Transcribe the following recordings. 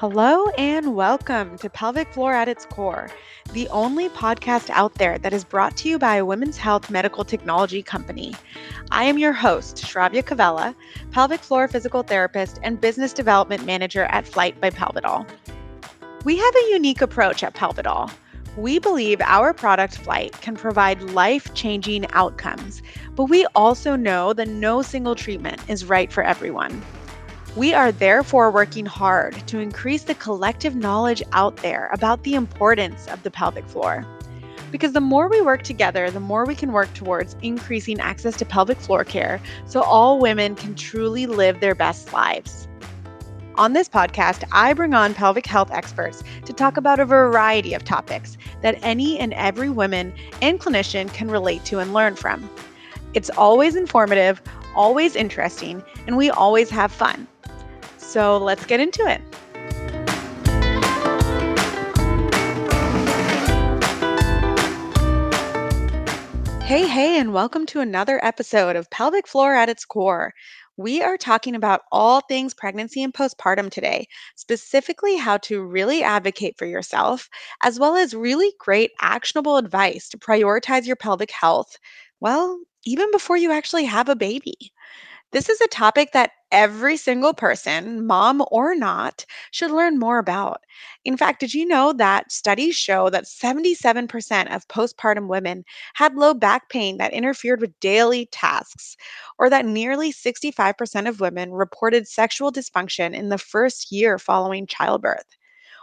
Hello and welcome to Pelvic Floor at its Core, the only podcast out there that is brought to you by a women's health medical technology company. I am your host, Shravya Cavella, pelvic floor physical therapist and business development manager at Flyte by Pelvital. We have a unique approach at Pelvital. We believe our product Flyte can provide life changing outcomes, but we also know that no single treatment is right for everyone. We are therefore working hard to increase the collective knowledge out there about the importance of the pelvic floor. Because the more we work together, the more we can work towards increasing access to pelvic floor care so all women can truly live their best lives. On this podcast, I bring on pelvic health experts to talk about a variety of topics that any and every woman and clinician can relate to and learn from. It's always informative, always interesting, and we always have fun. So let's get into it. Hey, hey, and welcome to another episode of Pelvic Floor at its Core. We are talking about all things pregnancy and postpartum today, specifically how to really advocate for yourself, as well as really great actionable advice to prioritize your pelvic health, well, even before you actually have a baby. This is a topic that every single person, mom or not, should learn more about. In fact, did you know that studies show that 77% of postpartum women had low back pain that interfered with daily tasks, or that nearly 65% of women reported sexual dysfunction in the first year following childbirth?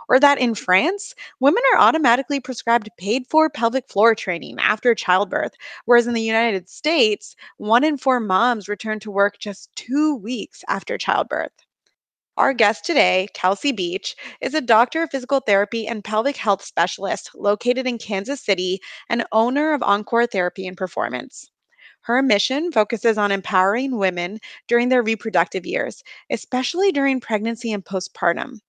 Or that in France, women are automatically prescribed paid for pelvic floor training after childbirth, whereas in the United States, one in four moms return to work just two weeks after childbirth. Our guest today, Kelsey Beach, is a doctor of physical therapy and pelvic health specialist located in Kansas City and owner of Encore Therapy and Performance. Her mission focuses on empowering women during their reproductive years, especially during pregnancy and postpartum.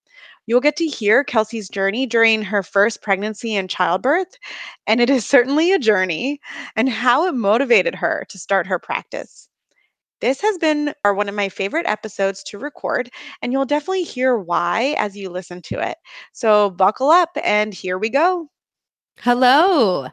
You'll get to hear Kelsey's journey during her first pregnancy and childbirth, and it is certainly a journey, and how it motivated her to start her practice. This has been our, one of my favorite episodes to record, and you'll definitely hear why as you listen to it. So buckle up, and here we go. Hello.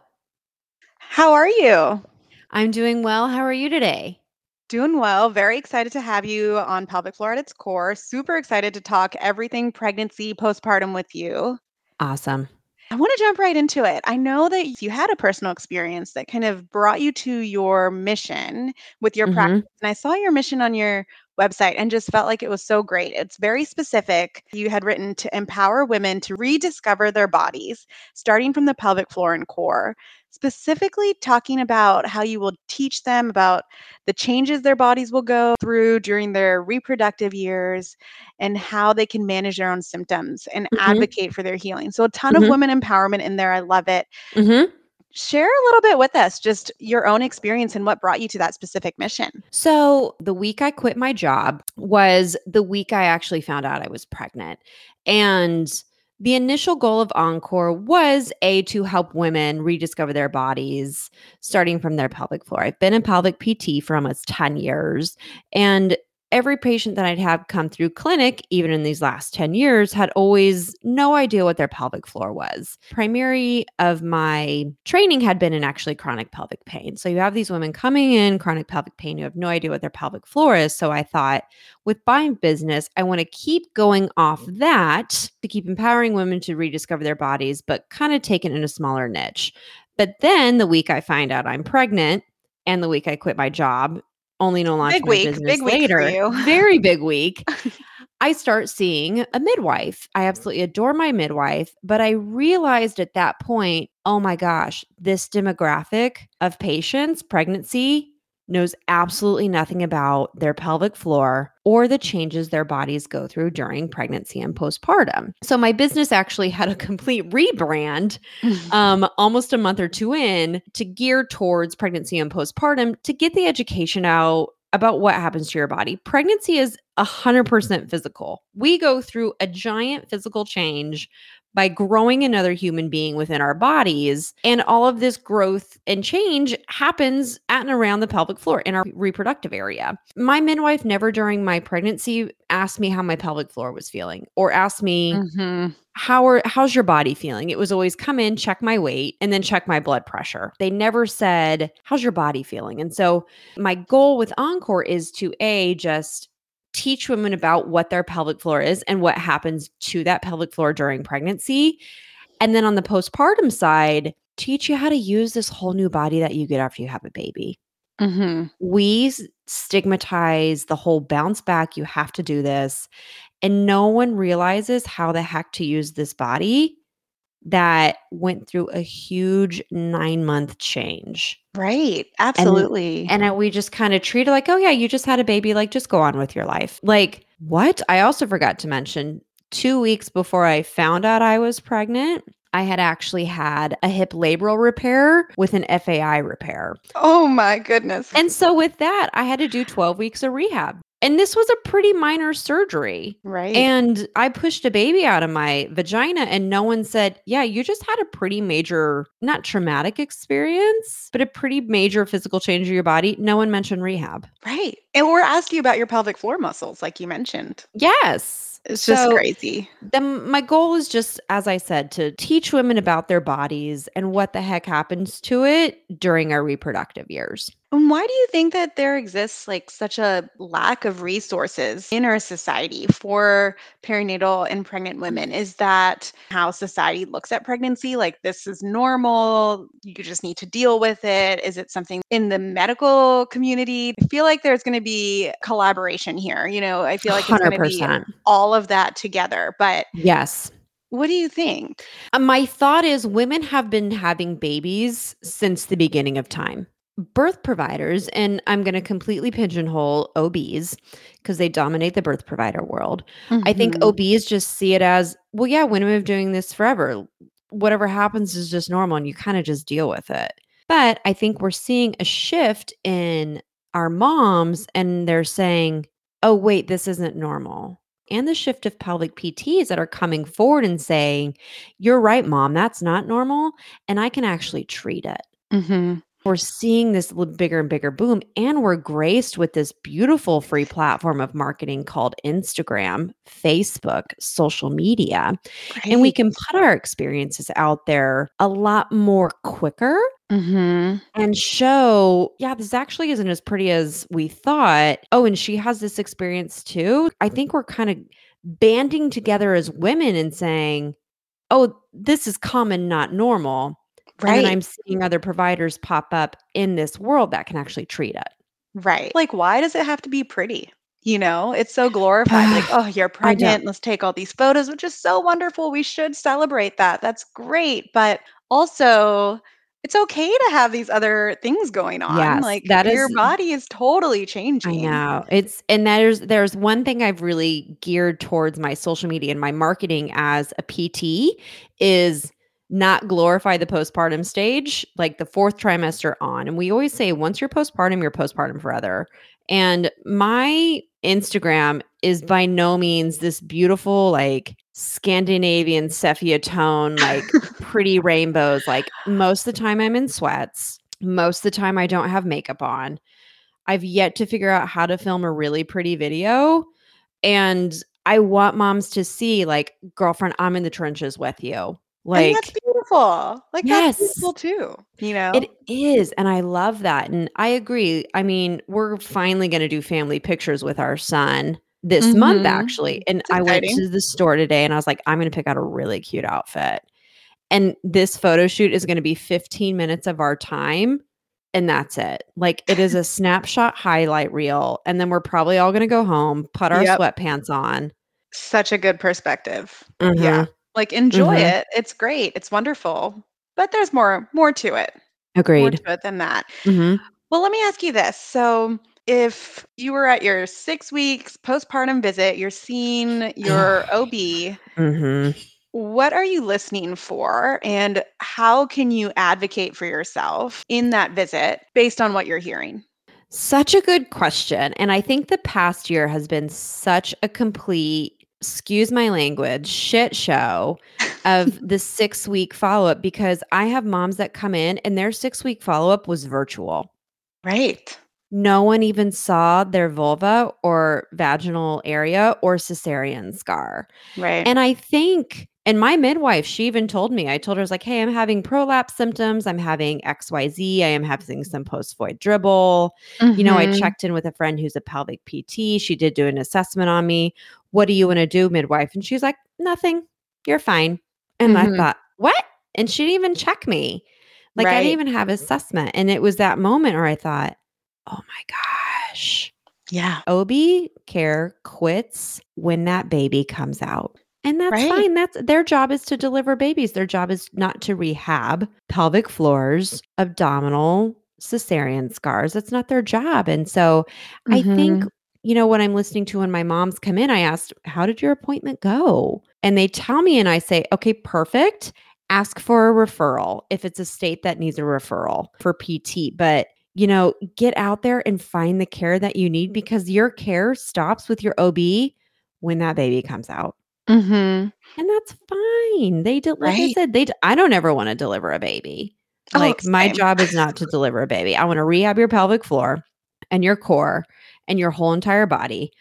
How are you? I'm doing well. How are you today? Doing well. Very excited to have you on Pelvic Floor at its core. Super excited to talk everything pregnancy, postpartum with you. Awesome. I want to jump right into it. I know that you had a personal experience that kind of brought you to your mission with your Mhm. practice. And I saw your mission on your website and just felt like it was so great. It's very specific. You had written to empower women to rediscover their bodies, starting from the pelvic floor and core specifically talking about how you will teach them about the changes their bodies will go through during their reproductive years and how they can manage their own symptoms and Mhm. advocate for their healing. So, a ton of Mhm. women empowerment in there. I love it. Mhm. Share a little bit with us just your own experience and what brought you to that specific mission. So, the week I quit my job was the week I actually found out I was pregnant. And the initial goal of Encore was A, to help women rediscover their bodies starting from their pelvic floor. I've been in pelvic PT for almost 10 years. And every patient that I'd have come through clinic, even in these last 10 years, had always no idea what their pelvic floor was. Primary of my training had been in actually chronic pelvic pain. So you have these women coming in, chronic pelvic pain, you have no idea what their pelvic floor is. So I thought, with buying business, I want to keep going off mm. that to keep empowering women to rediscover their bodies, but kind of take it in a smaller niche. But then the week I find out I'm pregnant and the week I quit my job, only no launch Big week, big week for later. you. Very big week. I start seeing a midwife. I mm-hmm. absolutely adore my midwife, but I realized at that point, oh my gosh, this demographic of patients, pregnancy, knows absolutely nothing about their pelvic floor or the changes their bodies go through during pregnancy and postpartum. So my business actually had a complete rebrand um, almost a month or two in to gear towards pregnancy and postpartum to get the education out about what happens to your body. Pregnancy is 100% physical. We go through a giant physical change by growing another human being within our bodies. And all of this growth and change happens at and around the pelvic floor in our reproductive area. My midwife never during my pregnancy asked me how my pelvic floor was feeling or asked me, Mm-hmm. how are how's your body feeling it was always come in check my weight and then check my blood pressure they never said how's your body feeling and so my goal with encore is to a just teach women about what their pelvic floor is and what happens to that pelvic floor during pregnancy. And then on the postpartum side teach you how to use this whole new body that you get after you have a baby. Mm-hmm. we stigmatize the whole bounce back you have to do this. And no one realizes how the heck to use this body that went through a huge 9 month change Right. Absolutely. and uh, we just kind of treat it like oh yeah you just had a baby like just go on with your life like what i also forgot to mention 2 weeks before i found out i was pregnant I had actually had a hip labral repair with an FAI repair. oh my goodness. And so with that, I had to do 12 weeks of rehab. And this was a pretty minor surgery. right. And I pushed a baby out of my vagina, and no one said, Yeah, you just had a pretty major, not traumatic experience, but a pretty major physical change of your body. No one mentioned rehab. right. And we're asking you about your pelvic floor muscles, like you mentioned. Yes. It's just So- crazy. Then my goal is just, as I said, to teach women about their bodies and what the heck happens to it during our reproductive years. And why do you think that there exists like such a lack of resources in our society for perinatal and pregnant women? Is that how society looks at pregnancy? Like this is normal, you just need to deal with it? Is it something in the medical community? I feel like there's going to be collaboration here. You know, I feel like it's going to be all of that together. But Yes. what do you think? Uh, My thought is women have been having babies since the beginning of time. Birth providers, and I'm going to completely pigeonhole OBs because they dominate the birth provider world. I think Mhm. OBs just see it as, well, yeah, women have been doing this forever. Whatever happens is just normal and you kind of just deal with it. But I think we're seeing a shift in our moms and they're saying, oh, wait, this isn't normal. And the shift of pelvic PTs that are coming forward and saying, you're right, mom, that's not normal. And I can actually treat it Mhm. We're seeing this bigger and bigger boom and we're graced with this beautiful free platform of marketing called Instagram, Facebook, social media and we can put our experiences out there a lot more quicker Mhm. and show yeah this actually isn't as pretty as we thought. Oh and she has this experience too. I think we're kind of banding together as women and saying oh this is common not normal Right. then I'm seeing other providers pop up in this world that can actually treat it. Right. Like, why does it have to be pretty? You know, it's so glorified. Like, oh, you're pregnant. Let's take all these photos, which is so wonderful. We should celebrate that. That's great. But also, it's okay to have these other things going on. Yes, like, that your is- body is totally changing. I know. It's and there's there's one thing I've really geared towards my social media and my marketing as a PT is not glorify the postpartum stage like the fourth trimester on. And we always say once you're postpartum, you're postpartum forever. And my Instagram is by no means this beautiful like Scandinavian sepia tone like pretty rainbows. Like most of the time I'm in sweats. Most of the time I don't have makeup on. I've yet to figure out how to film a really pretty video. And I want moms to see, like, girlfriend, I'm in the trenches with you. and Like, that's beautiful. Like, that's Yes. beautiful too. You know? it is. And I love that. And I agree. I mean, we're finally going to do family pictures with our son this month, Mhm. actually. And It's I went to the store today and I was like, I'm going to pick out a really cute outfit. And this photo shoot is going to be 15 minutes of our time. And that's it. Like it is a snapshot highlight reel. And then we're probably all going to go home, put our Yep. sweatpants on. Such a good perspective. Mhm. Yeah. Like, enjoy Mhm. it. It's great. It's wonderful. But there's more, more to it. More Agreed. to it than that. Mhm. Well, let me ask you this. So, if you were at your six weeks postpartum visit, you're seeing your OB, Mhm. what are you listening for? And how can you advocate for yourself in that visit based on what you're hearing? Such a good question. And I think the past year has been such a complete, excuse my language, shit show of the six week follow up because I have moms that come in and their six week follow up was virtual. Right. No one even saw their vulva or vaginal area or cesarean scar. Right. And I think, and my midwife, she even told me, I told her, I was like, hey, I'm having prolapse symptoms. I'm having XYZ. I am having some post void dribble. You know, I Mhm. checked in with a friend who's a pelvic PT. She did do an assessment on me. What do you want to do, midwife? And she's like, nothing. You're fine. And I Mhm. thought, what? And she didn't even check me. Like I didn't even have assessment. And it was that moment where I thought, oh my gosh. Yeah. OB care quits when that baby comes out. And that's Right. fine. That's their job is to deliver babies. Their job is not to rehab pelvic floors, abdominal, cesarean scars. That's not their job. And so I think, Mhm. You know, when I'm listening to when my moms come in, I asked, How did your appointment go? And they tell me, and I say, Okay, perfect. Ask for a referral if it's a state that needs a referral for PT. But you know, get out there and find the care that you need because your care stops with your OB when that baby comes out. Mhm. And that's fine. They did, like I said, they, I don't ever want to deliver a baby. Oh, Like my job is not to deliver a baby. I want to rehab your pelvic floor and your core and your whole entire body.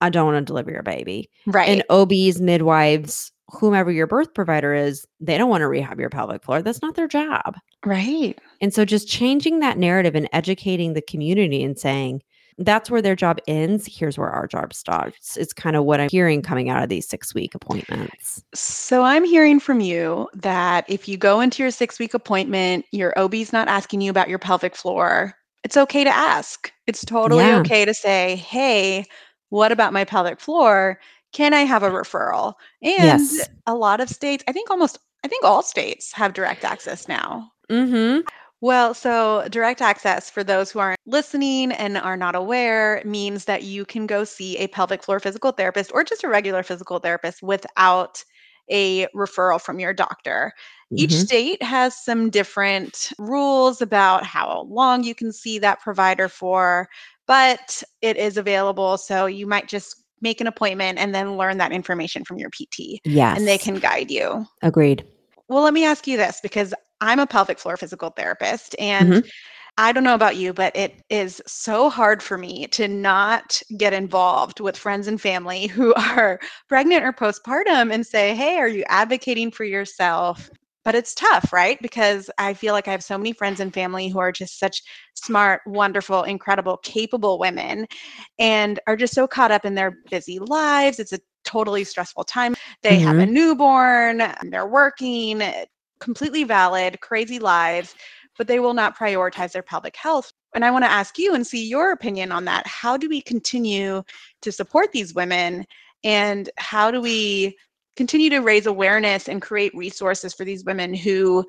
I don't want to deliver your baby. Right. And OBs, midwives, whomever your birth provider is, they don't want to rehab your pelvic floor. That's not their job. right. And so just changing that narrative and educating the community and saying, that's where their job ends. Here's where our job starts. It's kind of what I'm hearing coming out of these six week appointments. So I'm hearing from you that if you go into your six week appointment, your OB's not asking you about your pelvic floor, it's okay to ask. It's totally Yeah. okay to say, hey, what about my pelvic floor? Can I have a referral? And Yes. a lot of states, I think almost, I think all states have direct access now. Mm-hmm. Well, so direct access, for those who aren't listening and are not aware, means that you can go see a pelvic floor physical therapist or just a regular physical therapist without a referral from your doctor. Each Mhm. state has some different rules about how long you can see that provider for, but it is available. So you might just make an appointment and then learn that information from your PT Yes. and they can guide you. Agreed. Well, let me ask you this because I'm a pelvic floor physical therapist and Mhm. I don't know about you, but it is so hard for me to not get involved with friends and family who are pregnant or postpartum and say, Hey, are you advocating for yourself? But it's tough, right? Because I feel like I have so many friends and family who are just such smart, wonderful, incredible, capable women and are just so caught up in their busy lives. It's a totally stressful time. They have a Mhm. newborn, they're working, completely valid, crazy lives, but they will not prioritize their pelvic health. And I want to ask you and see your opinion on that. How do we continue to support these women? And how do we continue to raise awareness and create resources for these women who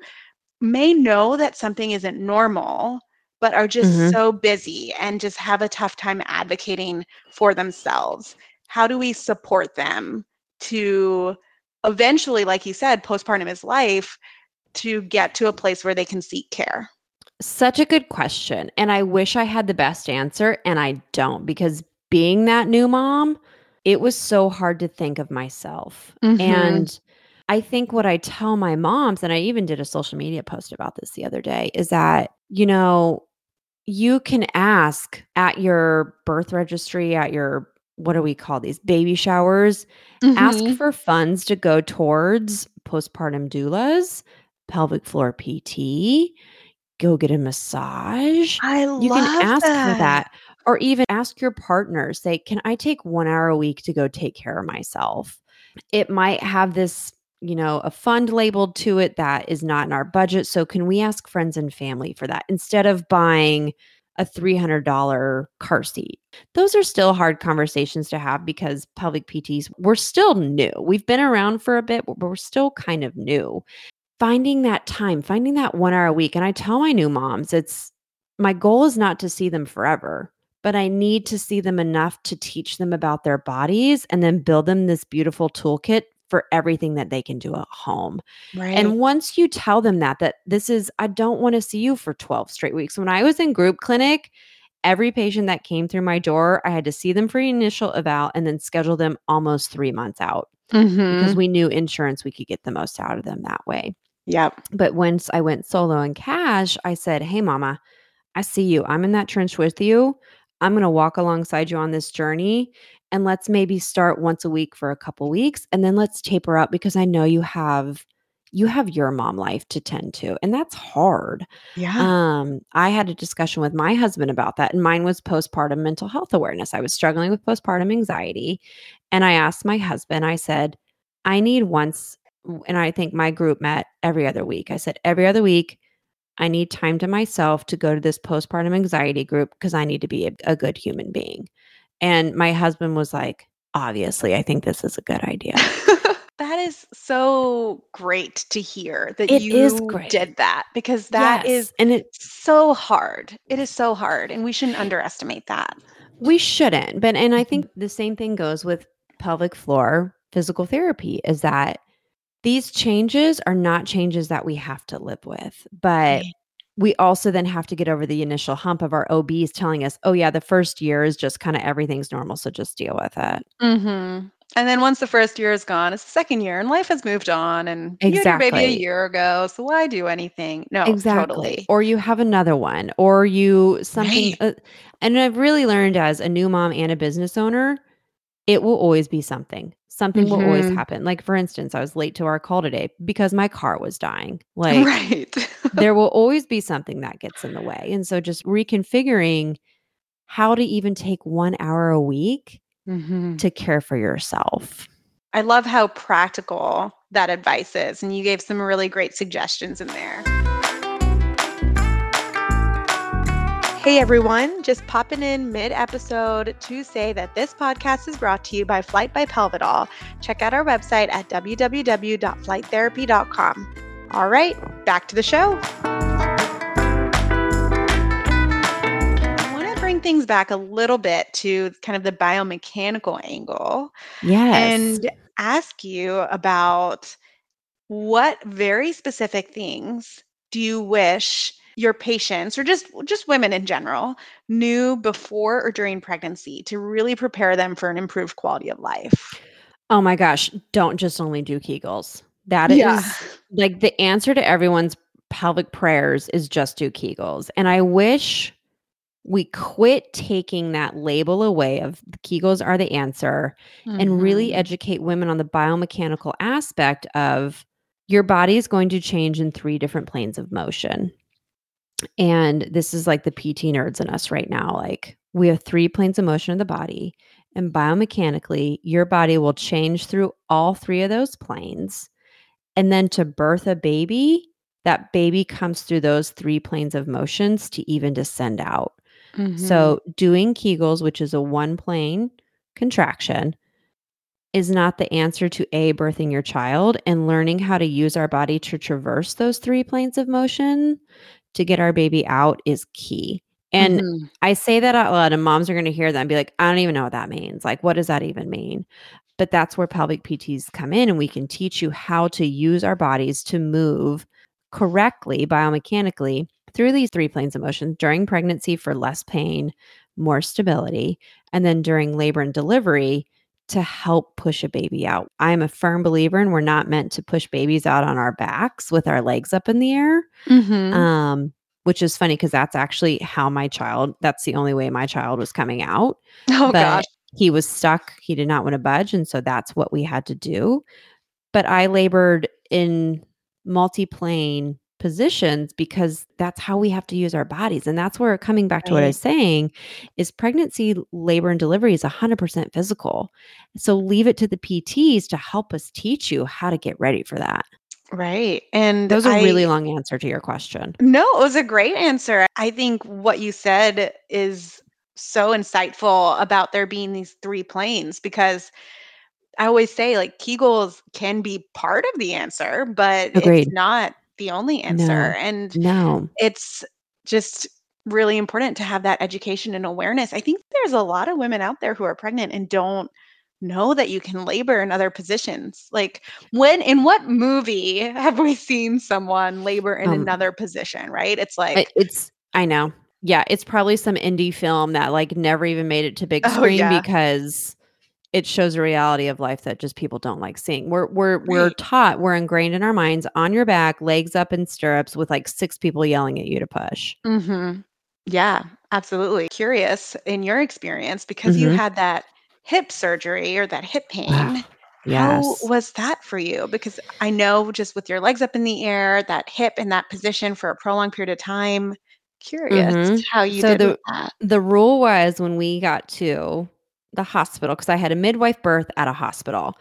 may know that something isn't normal, but are just Mhm. so busy and just have a tough time advocating for themselves? How do we support them to eventually, like you said, postpartum is life, to get to a place where they can seek care? Such a good question. And I wish I had the best answer, and I don't because being that new mom, it was so hard to think of myself. Mhm. And I think what I tell my moms, and I even did a social media post about this the other day, is that, you know, you can ask at your birth registry, at your, what do we call these baby showers? Ask Mhm. for funds to go towards postpartum doulas, pelvic floor PT, go get a massage. I You can ask that. for that. Or even ask your partner, say, Can I take one hour a week to go take care of myself? It might have this, you know, a fund labeled to it that is not in our budget. So, can we ask friends and family for that instead of buying a $300 car seat? Those are still hard conversations to have because pelvic PTs, we're still new. We've been around for a bit, but we're still kind of new. Finding that time, finding that one hour a week. And I tell my new moms, it's my goal is not to see them forever, but I need to see them enough to teach them about their bodies and then build them this beautiful toolkit for everything that they can do at home. Right. And once you tell them that, that this is, I don't want to see you for 12 straight weeks. When I was in group clinic, every patient that came through my door, I had to see them for the initial eval and then schedule them almost three months out. because Mhm. we knew insurance we could get the most out of them that way. Yep. But once I went solo and cash, I said, Hey, mama, I see you. I'm in that trench with you. I'm going to walk alongside you on this journey. And let's maybe start once a week for a couple weeks and then let's taper up because I know you have you have your mom life to tend to and that's hard. Yeah. Um I had a discussion with my husband about that and mine was postpartum mental health awareness. I was struggling with postpartum anxiety and I asked my husband I said I need once and I think my group met every other week. I said every other week I need time to myself to go to this postpartum anxiety group because I need to be a, a good human being. And my husband was like, obviously, I think this is a good idea. that is so great to hear that It you is did that because that is Yes, and it's so hard. It is so hard, and we shouldn't underestimate that. we shouldn't. But and I Mhm. think the same thing goes with pelvic floor physical therapy is that these changes are not changes that we have to live with, but we also then have to get over the initial hump of our OBs telling us, "Oh yeah, the first year is just kind of everything's normal, so just deal with it." Mhm. And then once the first year is gone, it's the second year, and life has moved on, and you had your baby a year ago, so why do anything? No, Exactly. totally. Or you have another one, or you something. Right. Uh, and I've really learned as a new mom and a business owner, it will always be something. Something will always Mhm. happen. Like, for instance, I was late to our call today because my car was dying. Like, Right. there will always be something that gets in the way. And so, just reconfiguring how to even take one hour a week Mhm. to care for yourself. I love how practical that advice is, and you gave some really great suggestions in there. Hey everyone, just popping in mid episode to say that this podcast is brought to you by Flyte by Pelvital. Check out our website at www.flytetherapy.com. All right, back to the show. I want to bring things back a little bit to kind of the biomechanical angle Yes. and ask you about what very specific things do you wish your patients or just just women in general knew before or during pregnancy to really prepare them for an improved quality of life oh my gosh, don't just only do Kegels. That is Yeah. like the answer to everyone's pelvic prayers is just do Kegels. And I wish we quit taking that label away of Kegels are the answer and really Mhm. educate women on the biomechanical aspect of your body is going to change in three different planes of motion. And this is like the PT nerds in us right now. Like we have three planes of motion in the body, and biomechanically, your body will change through all three of those planes. And then to birth a baby, that baby comes through those three planes of motions to even descend out. Mhm. So, doing Kegels, which is a one plane contraction, is not the answer to A, birthing your child, and learning how to use our body to traverse those three planes of motion to get our baby out is key. And Mhm. I say that out loud, and moms are going to hear that and be like, I don't even know what that means. Like, what does that even mean? But that's where pelvic PTs come in, and we can teach you how to use our bodies to move correctly biomechanically through these three planes of motion during pregnancy for less pain, more stability, and then during labor and delivery to help push a baby out. I'm a firm believer and we're not meant to push babies out on our backs with our legs up in the air. Mhm. Um, which is funny because that's actually how my child, that's the only way my child was coming out. oh but gosh he was stuck. He did not want to budge. And so that's what we had to do. But I labored in multi-plane positions because that's how we have to use our bodies. And that's where coming back to what I was saying is pregnancy, labor, and delivery is 100% physical. So leave it to the PTs to help us teach you how to get ready for that. right and That was a I- really long answer to your question. No, it was a great answer. I think what you said is so insightful about there being these three planes because I always say like Kegels can be part of the answer, but Agreed. it's not the only answer. And No. it's just really important to have that education and awareness. I think there's a lot of women out there who are pregnant and don't know that you can labor in other positions. Like when in what movie have we seen someone labor in Um, another position, right? It's like it's I know. Yeah, it's probably some indie film that like never even made it to big Oh, screen yeah. because it shows a reality of life that just people don't like seeing. We're we're we're taught, we're ingrained in our minds on your back, legs up in stirrups with like six people yelling at you to push. Mhm. Yeah, absolutely. Curious in your experience because you Mhm. had that hip surgery or that hip pain. How Yes. was that for you? Because I know just with your legs up in the air, that hip in that position for a prolonged period of time. Curious Mhm. how you So did the that. the rule was when we got to the hospital because I had a midwife birth at a hospital.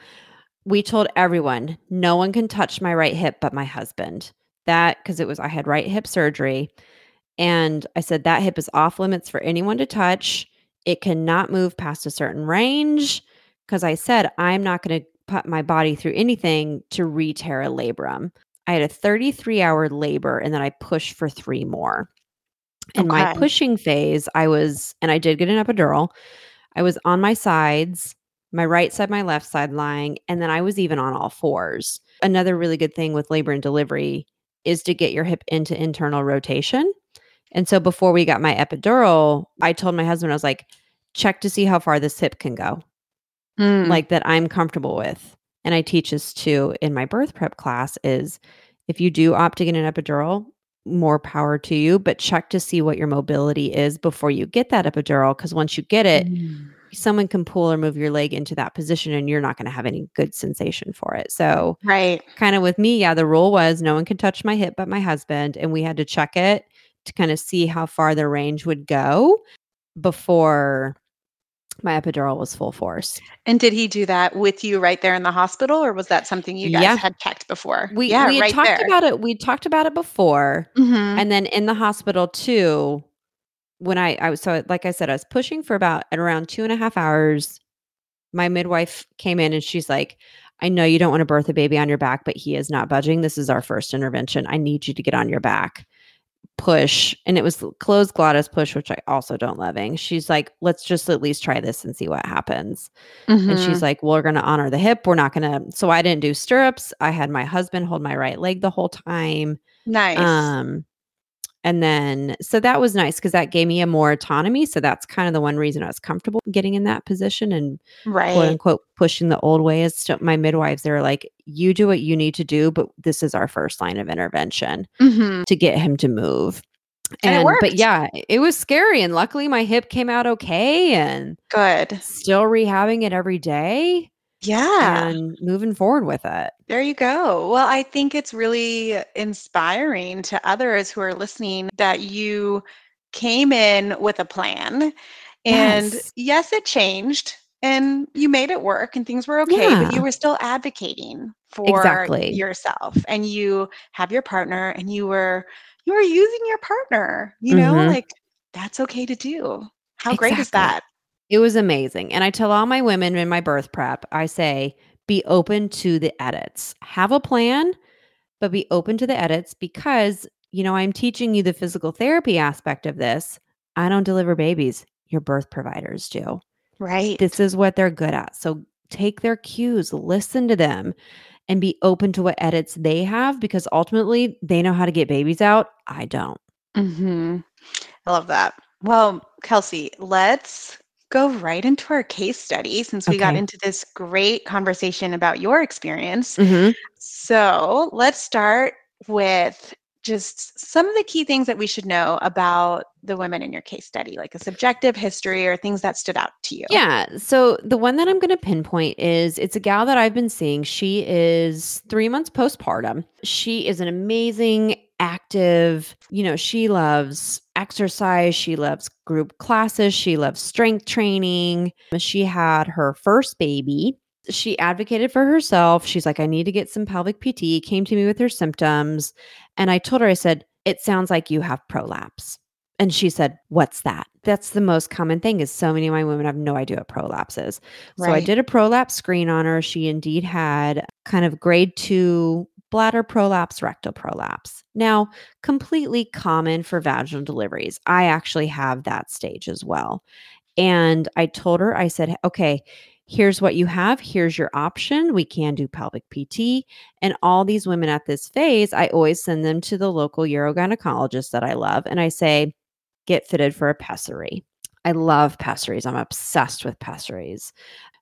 We told everyone, "No one can touch my right hip but my husband." That because it was I had right hip surgery, and I said, "That hip is off limits for anyone to touch. It cannot move past a certain range." Because I said, "I'm not gonna put my body through anything to re-tear a labrum." I had a 33-hour labor, and then I pushed for 3 more. In my pushing phase, I was and I did get an epidural. I was on my sides, my right side, my left side lying, and then I was even on all fours. Another really good thing with labor and delivery is to get your hip into internal rotation. And so before we got my epidural, I told my husband, I was like, check to see how far this hip can go, Mm, like that I'm comfortable with. And I teach this too in my birth prep class is if you do opt to get an epidural, more power to you, but check to see what your mobility is before you get that epidural. Cause once you get it, mm. someone can pull or move your leg into that position and you're not going to have any good sensation for it. So, Right. kind of with me, yeah, the rule was no one could touch my hip but my husband. And we had to check it to kind of see how far the range would go before my epidural was full force. And did he do that with you right there in the hospital, or was that something you guys Yeah. had checked before? We Yeah, we right talked there. about it. We talked about it before. Mhm. And then in the hospital too, when I I was so like I said, I was pushing for about at around two and a half hours. My midwife came in and she's like, I know you don't want to birth a baby on your back, but he is not budging. This is our first intervention. I need you to get on your back. Push. And it was closed glottis push, which I also don't loving. She's like, let's just at least try this and see what happens. And she's Mhm. like, well, we're going to honor the hip. We're not going to. So I didn't do stirrups. I had my husband hold my right leg the whole time. Nice. Um, and then, so that was nice because that gave me a more autonomy. So that's kind of the one reason I was comfortable getting in that position and right. quote unquote pushing the old way. Is still my midwives, they're like, you do what you need to do, but this is our first line of intervention Mhm. to get him to move. And it but yeah, it was scary. And luckily my hip came out okay and Good. still rehabbing it every day Yeah. and moving forward with it. There you go. Well, I think it's really inspiring to others who are listening that you came in with a plan. And Yes. yes, it changed and you made it work and things were okay, but you were still advocating for Exactly. yourself and you have your partner and you were you were using your partner, you know, Mhm. like that's okay to do. How great is that? It was amazing. And I tell all my women in my birth prep, I say, be open to the edits. Have a plan, but be open to the edits because, you know, I'm teaching you the physical therapy aspect of this. I don't deliver babies. Your birth providers do. Right. This is what they're good at. So take their cues, listen to them, and be open to what edits they have because ultimately they know how to get babies out. I don't. hmm I love that. Well, Kelsey, let's go right into our case study since we got into this great conversation about your experience. Mhm. So let's start with just some of the key things that we should know about the women in your case study, like a subjective history or things that stood out to you. Yeah. So the one that I'm going to pinpoint is it's a gal that I've been seeing. She is three months postpartum. She is an amazing, active, you know, she loves exercise. She loves group classes. She loves strength training. Uh, she had her first baby. She advocated for herself. She's like, I need to get some pelvic PT, came to me with her symptoms. And I told her, I said, it sounds like you have prolapse. And she said, What's that? That's the most common thing is so many of my women have no idea what prolapse is. So I did a prolapse screen on her. She indeed had kind of grade two bladder prolapse, rectal prolapse. Now, completely common for vaginal deliveries. I actually have that stage as well. And I told her, I said, okay, here's what you have. Here's your option. We can do pelvic PT. And all these women at this phase, I always send them to the local urogynecologist that I love. And I say, get fitted for a pessary. I love pessaries. I'm obsessed with pessaries.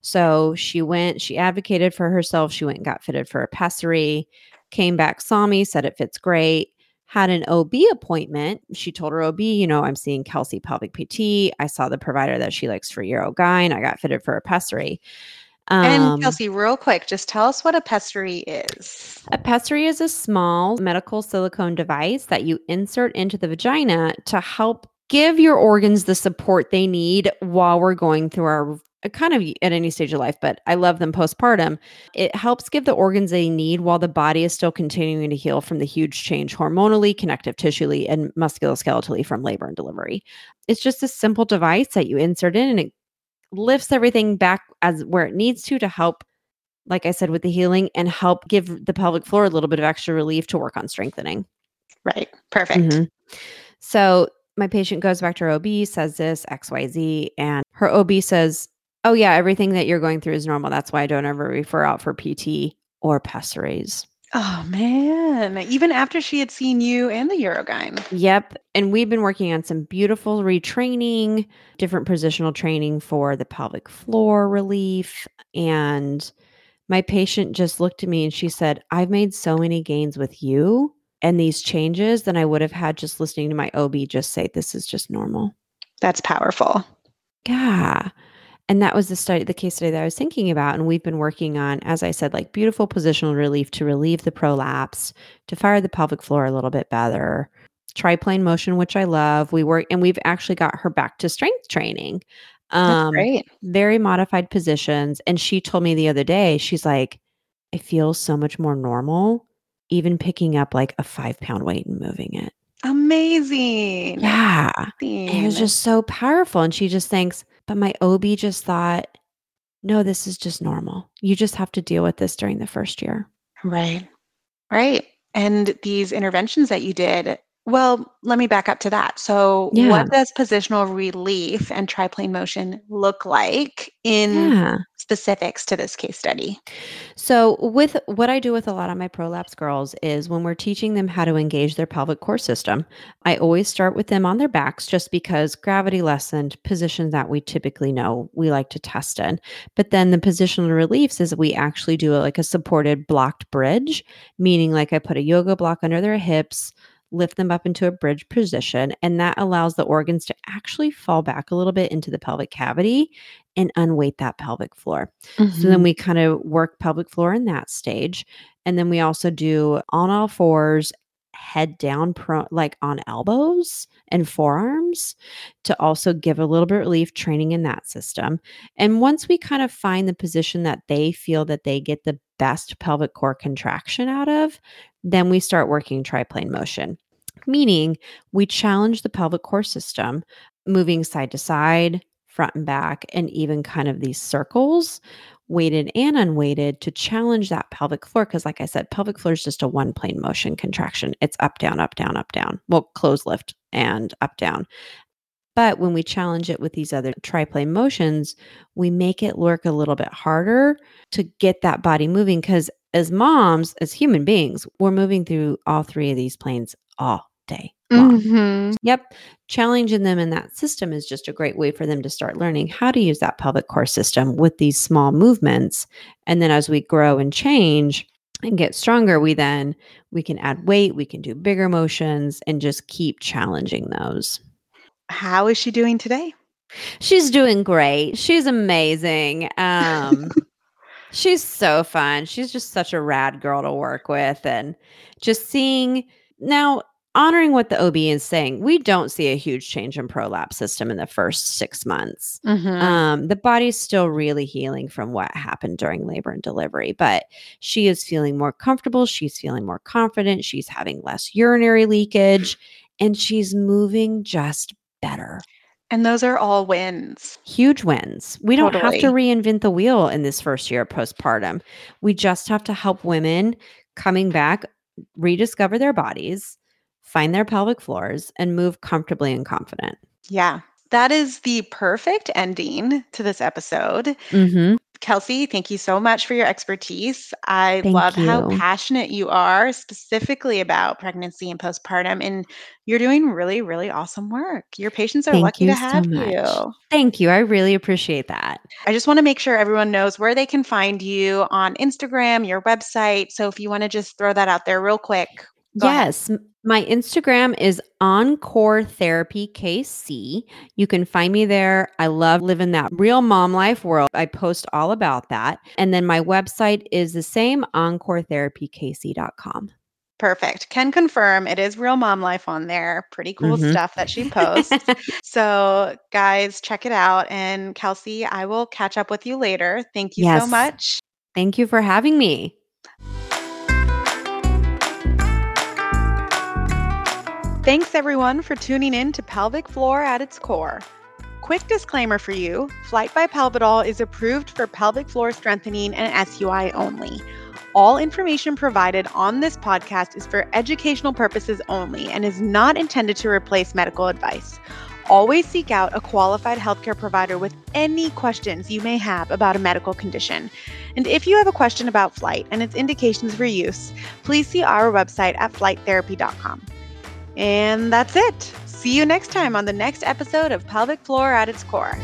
So she went, she advocated for herself. She went and got fitted for a pessary, came back, saw me, said it fits great, had an OB appointment. She told her OB, you know, I'm seeing Kelsey pelvic PT. I saw the provider that she likes for Urogyne. I got fitted for a pessary. Um, and Kelsey, real quick, just tell us what a pessary is. A pessary is a small medical silicone device that you insert into the vagina to help give your organs the support they need while we're going through our kind of at any stage of life, but I love them postpartum. It helps give the organs they need while the body is still continuing to heal from the huge change hormonally, connective tissually, and musculoskeletally from labor and delivery. It's just a simple device that you insert in and it lifts everything back as where it needs to to help like I said with the healing and help give the pelvic floor a little bit of extra relief to work on strengthening. Right. Perfect. Mm-hmm. So my patient goes back to her OB, says this XYZ, and her OB says, Oh, yeah, everything that you're going through is normal. That's why I don't ever refer out for PT or pessaries. Oh man, even after she had seen you and the Urogyne. Yep. And we've been working on some beautiful retraining, different positional training for the pelvic floor relief. And my patient just looked at me and she said, I've made so many gains with you and these changes than I would have had just listening to my OB just say, This is just normal. That's powerful. Yeah. And that was the study, the case study that I was thinking about. And we've been working on, as I said, like beautiful positional relief to relieve the prolapse, to fire the pelvic floor a little bit better, triplane motion, which I love. We work and we've actually got her back to strength training. Um, great. Very modified positions. And she told me the other day, she's like, I feel so much more normal, even picking up like a five pound weight and moving it. Amazing. Yeah. Amazing. It was just so powerful. And she just thinks, but my OB just thought, no, this is just normal. You just have to deal with this during the first year. Right. Right. And these interventions that you did, well, let me back up to that. So, yeah. what does positional relief and triplane motion look like in yeah. specifics to this case study? So, with what I do with a lot of my prolapse girls is when we're teaching them how to engage their pelvic core system, I always start with them on their backs just because gravity lessened position that we typically know we like to test in. But then the positional reliefs is we actually do a, like a supported blocked bridge, meaning like I put a yoga block under their hips lift them up into a bridge position. And that allows the organs to actually fall back a little bit into the pelvic cavity and unweight that pelvic floor. Mm-hmm. So then mm-hmm. we kind of work pelvic floor in that stage. And then we also do on all fours, head down, pro- like on elbows and forearms to also give a little bit of relief training in that system. And once we kind of find the position that they feel that they get the best pelvic core contraction out of, then we start working triplane motion, meaning we challenge the pelvic core system, moving side to side, front and back, and even kind of these circles, weighted and unweighted, to challenge that pelvic floor. Because, like I said, pelvic floor is just a one plane motion contraction. It's up, down, up, down, up, down. Well, close lift and up, down. But when we challenge it with these other triplane motions, we make it work a little bit harder to get that body moving because as moms, as human beings, we're moving through all three of these planes all day. Mm-hmm. Yep. Challenging them in that system is just a great way for them to start learning how to use that pelvic core system with these small movements. And then as we grow and change, and get stronger we then we can add weight we can do bigger motions and just keep challenging those how is she doing today she's doing great she's amazing um She's so fun. She's just such a rad girl to work with. And just seeing now, honoring what the OB is saying, we don't see a huge change in prolapse system in the first six months. Mm-hmm. Um, the body's still really healing from what happened during labor and delivery, but she is feeling more comfortable. She's feeling more confident. She's having less urinary leakage and she's moving just better. And those are all wins. Huge wins. We don't have to reinvent the wheel in this first year of postpartum. We just have to help women coming back rediscover their bodies, find their pelvic floors, and move comfortably and confident. Yeah. That is the perfect ending to this episode. Mm-hmm. Kelsey, thank you so much for your expertise. I Thank love how passionate you are specifically about pregnancy and postpartum, and you're doing really, really awesome work. Your patients are Thank lucky to you so have much. you. Thank you. I really appreciate that. I just want to make sure everyone knows where they can find you on Instagram, your website. So if you want to just throw that out there real quick, go. Yes, m- my Instagram is Encore Therapy KC. You can find me there. I love living that real mom life world. I post all about that. And then my website is the same, encoretherapykc.com. Perfect. Can confirm it is real mom life on there. Pretty cool Mhm. stuff that she posts. So, guys, check it out. And Kelsey, I will catch up with you later. Thank you so much. Thank you for having me. Thanks, everyone, for tuning in to Pelvic Floor at its core. Quick disclaimer for you Flyte by Pelvital is approved for pelvic floor strengthening and SUI only. All information provided on this podcast is for educational purposes only and is not intended to replace medical advice. Always seek out a qualified healthcare provider with any questions you may have about a medical condition. And if you have a question about Flyte and its indications for use, please see our website at flytetherapy.com. And that's it. See you next time on the next episode of Pelvic Floor at its Core.